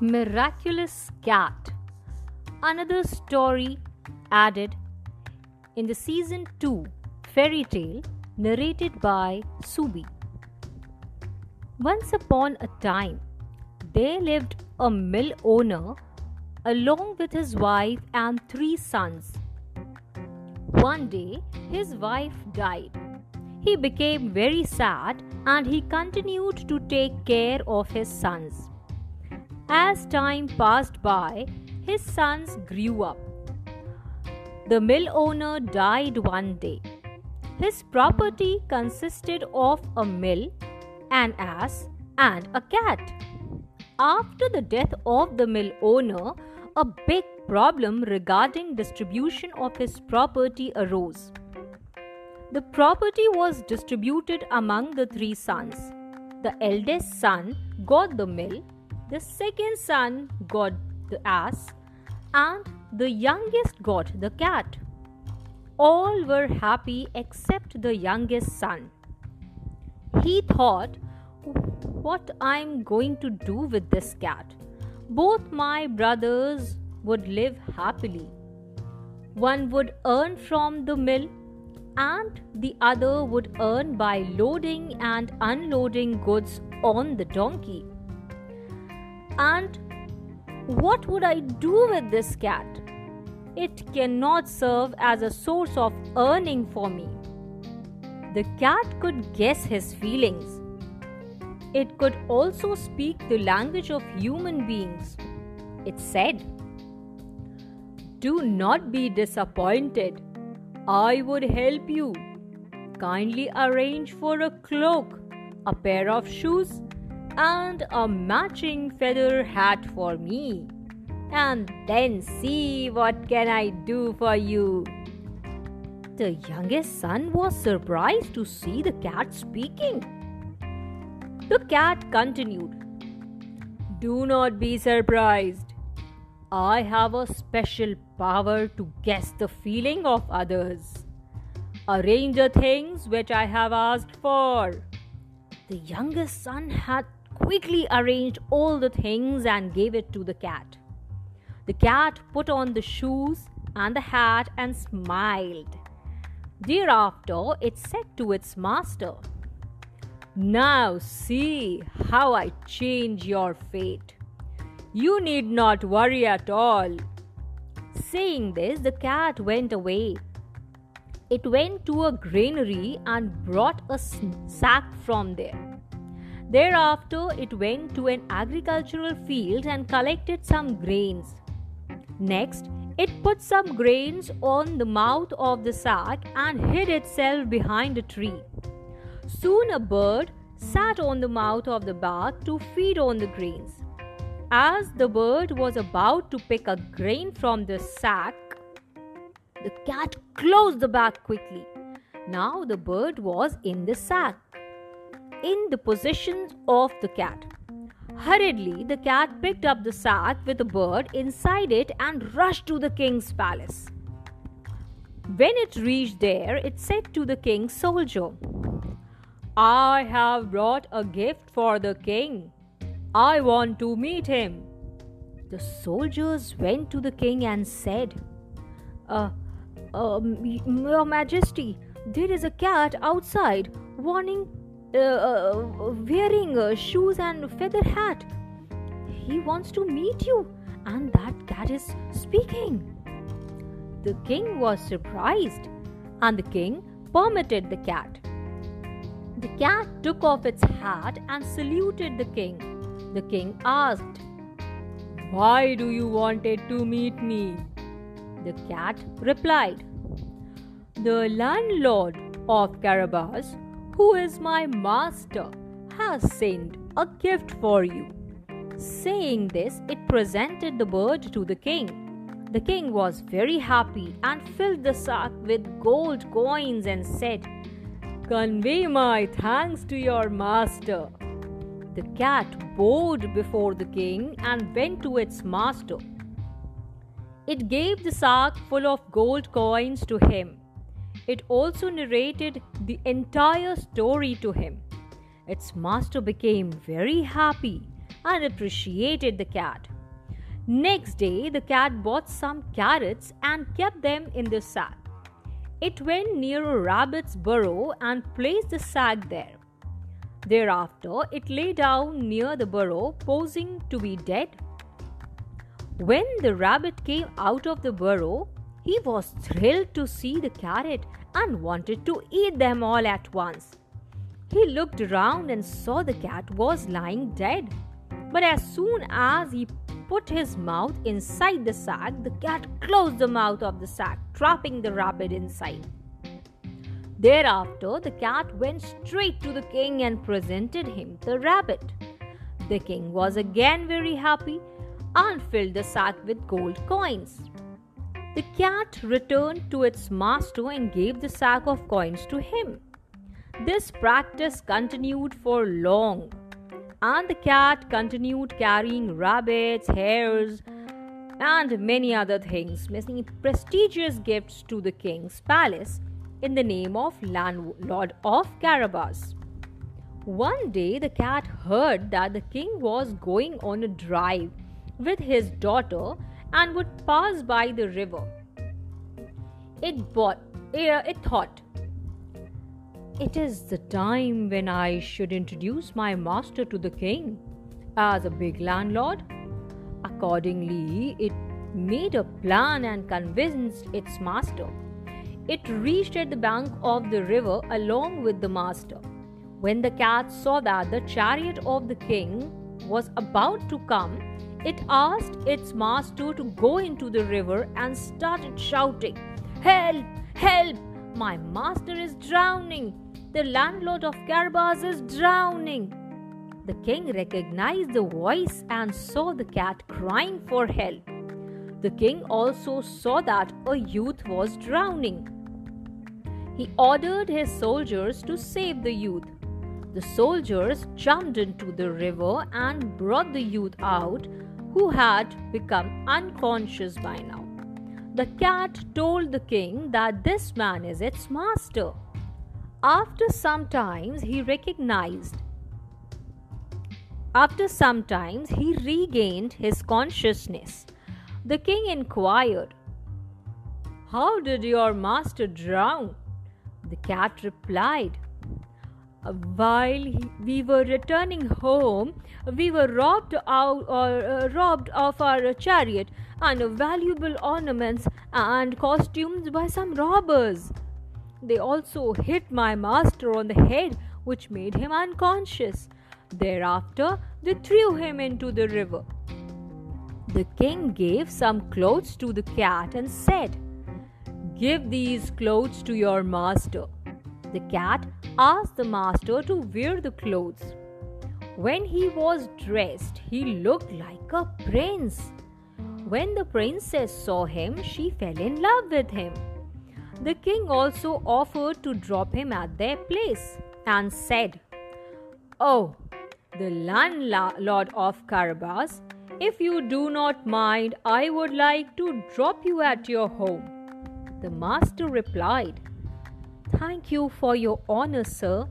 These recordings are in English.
Miraculous Cat. Another story added in the season 2 fairy tale narrated by Subi. Once upon a time, there lived a mill owner along with his wife and three sons. One day, his wife died. He became very sad and he continued to take care of his sons. As time passed by, his sons grew up. The mill owner died one day. His property consisted of a mill, an ass, and a cat. After the death of the mill owner, a big problem regarding distribution of his property arose. The property was distributed among the three sons. The eldest son got the mill, the second son got the ass, and the youngest got the cat. All were happy except the youngest son. He thought, What am I'm going to do with this cat? Both my brothers would live happily. One would earn from the mill, and the other would earn by loading and unloading goods on the donkey. And what would I do with this cat? It cannot serve as a source of earning for me. The cat could guess his feelings. It could also speak the language of human beings. It said, Do not be disappointed. I would help you. Kindly arrange for a cloak, a pair of shoes, and a matching feather hat for me. And then see what can I do for you. The youngest son was surprised to see the cat speaking. The cat continued, Do not be surprised. I have a special power to guess the feeling of others. Arrange the things which I have asked for. The youngest son had quickly arranged all the things and gave it to the cat. The cat put on the shoes and the hat and smiled. Thereafter, it said to its master, Now see how I change your fate. You need not worry at all. Saying this, the cat went away. It went to a granary and brought a sack from there. Thereafter, it went to an agricultural field and collected some grains. Next, it put some grains on the mouth of the sack and hid itself behind a tree. Soon a bird sat on the mouth of the bag to feed on the grains. As the bird was about to pick a grain from the sack, the cat closed the bag quickly. Now the bird was in the sack in the possession of the cat. Hurriedly, the cat picked up the sack with the bird inside it and rushed to the king's palace. When it reached there, it said to the king's soldier, I have brought a gift for the king. I want to meet him. The soldiers went to the king and said, uh, uh, Your Majesty, there is a cat outside wanting wearing uh, shoes and feather hat. He wants to meet you, and that cat is speaking. The king was surprised, and the king permitted the cat. The cat took off its hat and saluted the king. The king asked, Why do you wanted to meet me? The cat replied, The landlord of Carabas who is my master, has sent a gift for you. Saying this, it presented the bird to the king. The king was very happy and filled the sack with gold coins and said, Convey my thanks to your master. The cat bowed before the king and went to its master. It gave the sack full of gold coins to him it also narrated the entire story to him. Its master became very happy and appreciated the cat. Next day, the cat bought some carrots and kept them in the sack. It went near a rabbit's burrow and placed the sack there. Thereafter, it lay down near the burrow, posing to be dead. When the rabbit came out of the burrow, he was thrilled to see the carrot and wanted to eat them all at once. He looked around and saw the cat was lying dead. But as soon as he put his mouth inside the sack, the cat closed the mouth of the sack, trapping the rabbit inside. Thereafter, the cat went straight to the king and presented him the rabbit. The king was again very happy and filled the sack with gold coins. The cat returned to its master and gave the sack of coins to him. This practice continued for long, and the cat continued carrying rabbits, hares, and many other things, making prestigious gifts to the king's palace in the name of landlord of Carabas. One day, the cat heard that the king was going on a drive with his daughter and would pass by the river. It bought, eh, it thought, it is the time when I should introduce my master to the king as a big landlord. Accordingly, it made a plan and convinced its master. It reached at the bank of the river along with the master. When the cat saw that the chariot of the king was about to come, it asked its master to go into the river and started shouting, Help! Help! My master is drowning! The landlord of Carabas is drowning! The king recognized the voice and saw the cat crying for help. The king also saw that a youth was drowning. He ordered his soldiers to save the youth. The soldiers jumped into the river and brought the youth out who had become unconscious by now. The cat told the king that this man is its master. After some times he recognized after some times he regained his consciousness. The king inquired, How did your master drown? The cat replied, while we were returning home, we were robbed out or uh, robbed of our chariot and valuable ornaments and costumes by some robbers. They also hit my master on the head, which made him unconscious. Thereafter, they threw him into the river. The king gave some clothes to the cat and said, Give these clothes to your master. The cat asked the master to wear the clothes. When he was dressed, he looked like a prince. When the princess saw him, she fell in love with him. The king also offered to drop him at their place and said, Oh, the landlord of Carabas, if you do not mind, I would like to drop you at your home. The master replied, Thank you for your honor, sir.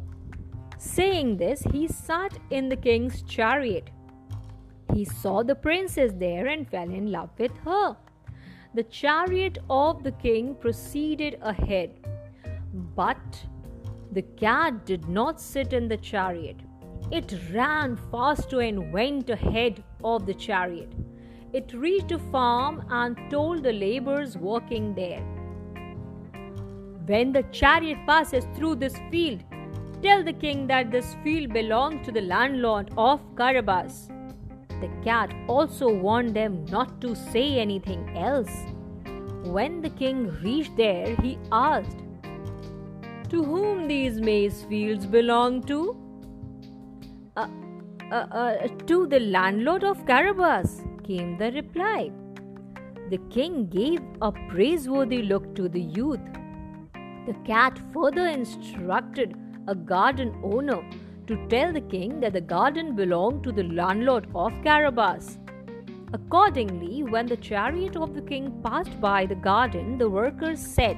Saying this, he sat in the king's chariot. He saw the princess there and fell in love with her. The chariot of the king proceeded ahead, but the cat did not sit in the chariot. It ran faster and went ahead of the chariot. It reached a farm and told the laborers working there when the chariot passes through this field, tell the king that this field belongs to the landlord of Carabas. The cat also warned them not to say anything else. When the king reached there, he asked, To whom these maize fields belong to? Uh, uh, uh, to the landlord of Carabas, came the reply. The king gave a praiseworthy look to the youth the cat further instructed a garden owner to tell the king that the garden belonged to the landlord of Carabas. Accordingly, when the chariot of the king passed by the garden, the workers said,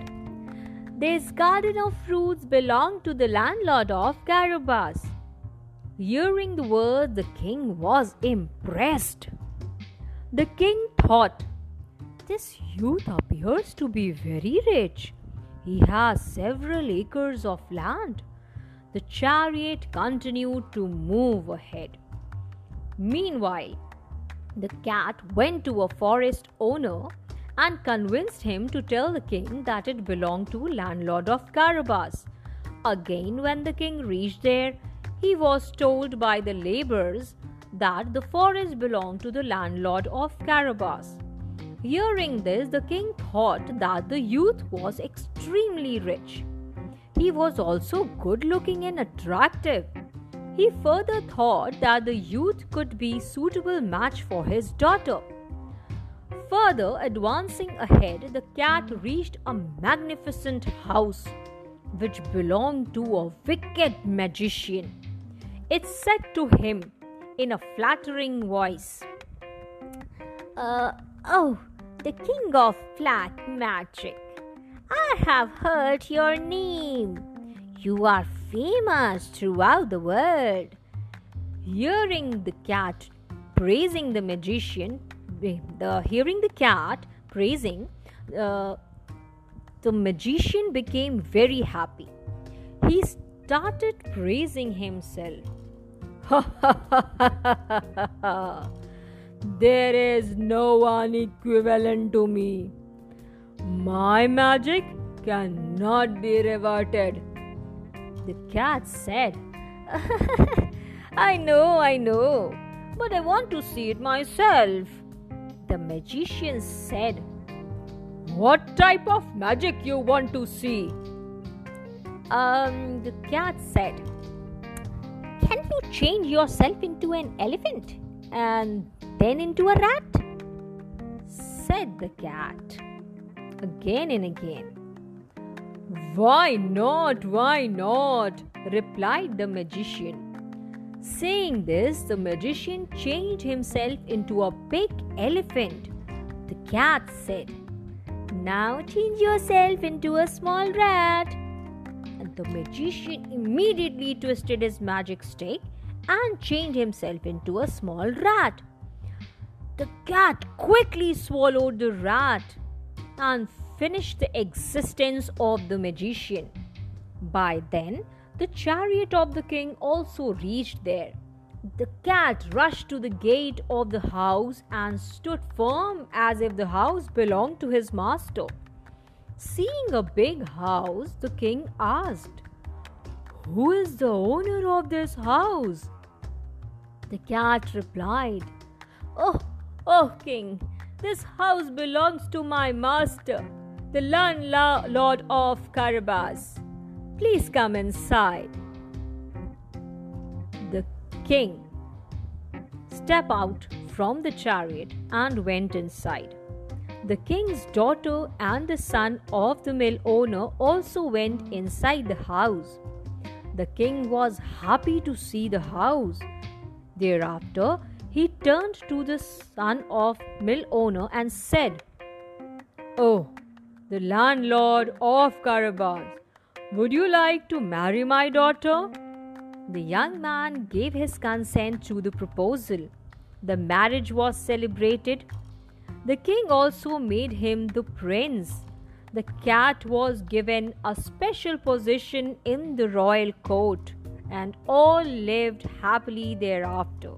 This garden of fruits belongs to the landlord of Carabas. Hearing the word, the king was impressed. The king thought, This youth appears to be very rich. He has several acres of land. The chariot continued to move ahead. Meanwhile, the cat went to a forest owner and convinced him to tell the king that it belonged to landlord of Carabas. Again, when the king reached there, he was told by the laborers that the forest belonged to the landlord of Carabas. Hearing this, the king thought that the youth was extremely rich. He was also good looking and attractive. He further thought that the youth could be suitable match for his daughter. Further advancing ahead, the cat reached a magnificent house which belonged to a wicked magician. It said to him in a flattering voice, uh, Oh, the king of black magic, I have heard your name. You are famous throughout the world. Hearing the cat praising the magician, the hearing the cat praising, uh, the magician became very happy. He started praising himself. there is no one equivalent to me. My magic cannot be reverted. The cat said, I know, I know, but I want to see it myself. The magician said, What type of magic you want to see? Um, the cat said, Can you change yourself into an elephant and then into a rat? Said the cat again and again. Why not? Why not? replied the magician. Saying this, the magician changed himself into a big elephant. The cat said, Now change yourself into a small rat. And the magician immediately twisted his magic stick and changed himself into a small rat. The cat quickly swallowed the rat and finished the existence of the magician. By then, the chariot of the king also reached there. The cat rushed to the gate of the house and stood firm as if the house belonged to his master. Seeing a big house, the king asked, Who is the owner of this house? The cat replied, Oh, oh, king, this house belongs to my master, the landlord of Carabas. Please come inside. The king stepped out from the chariot and went inside. The king's daughter and the son of the mill owner also went inside the house. The king was happy to see the house. Thereafter, he turned to the son of mill owner and said, Oh, the landlord of Carabas, would you like to marry my daughter? The young man gave his consent to the proposal. The marriage was celebrated. The king also made him the prince. The cat was given a special position in the royal court, and all lived happily thereafter.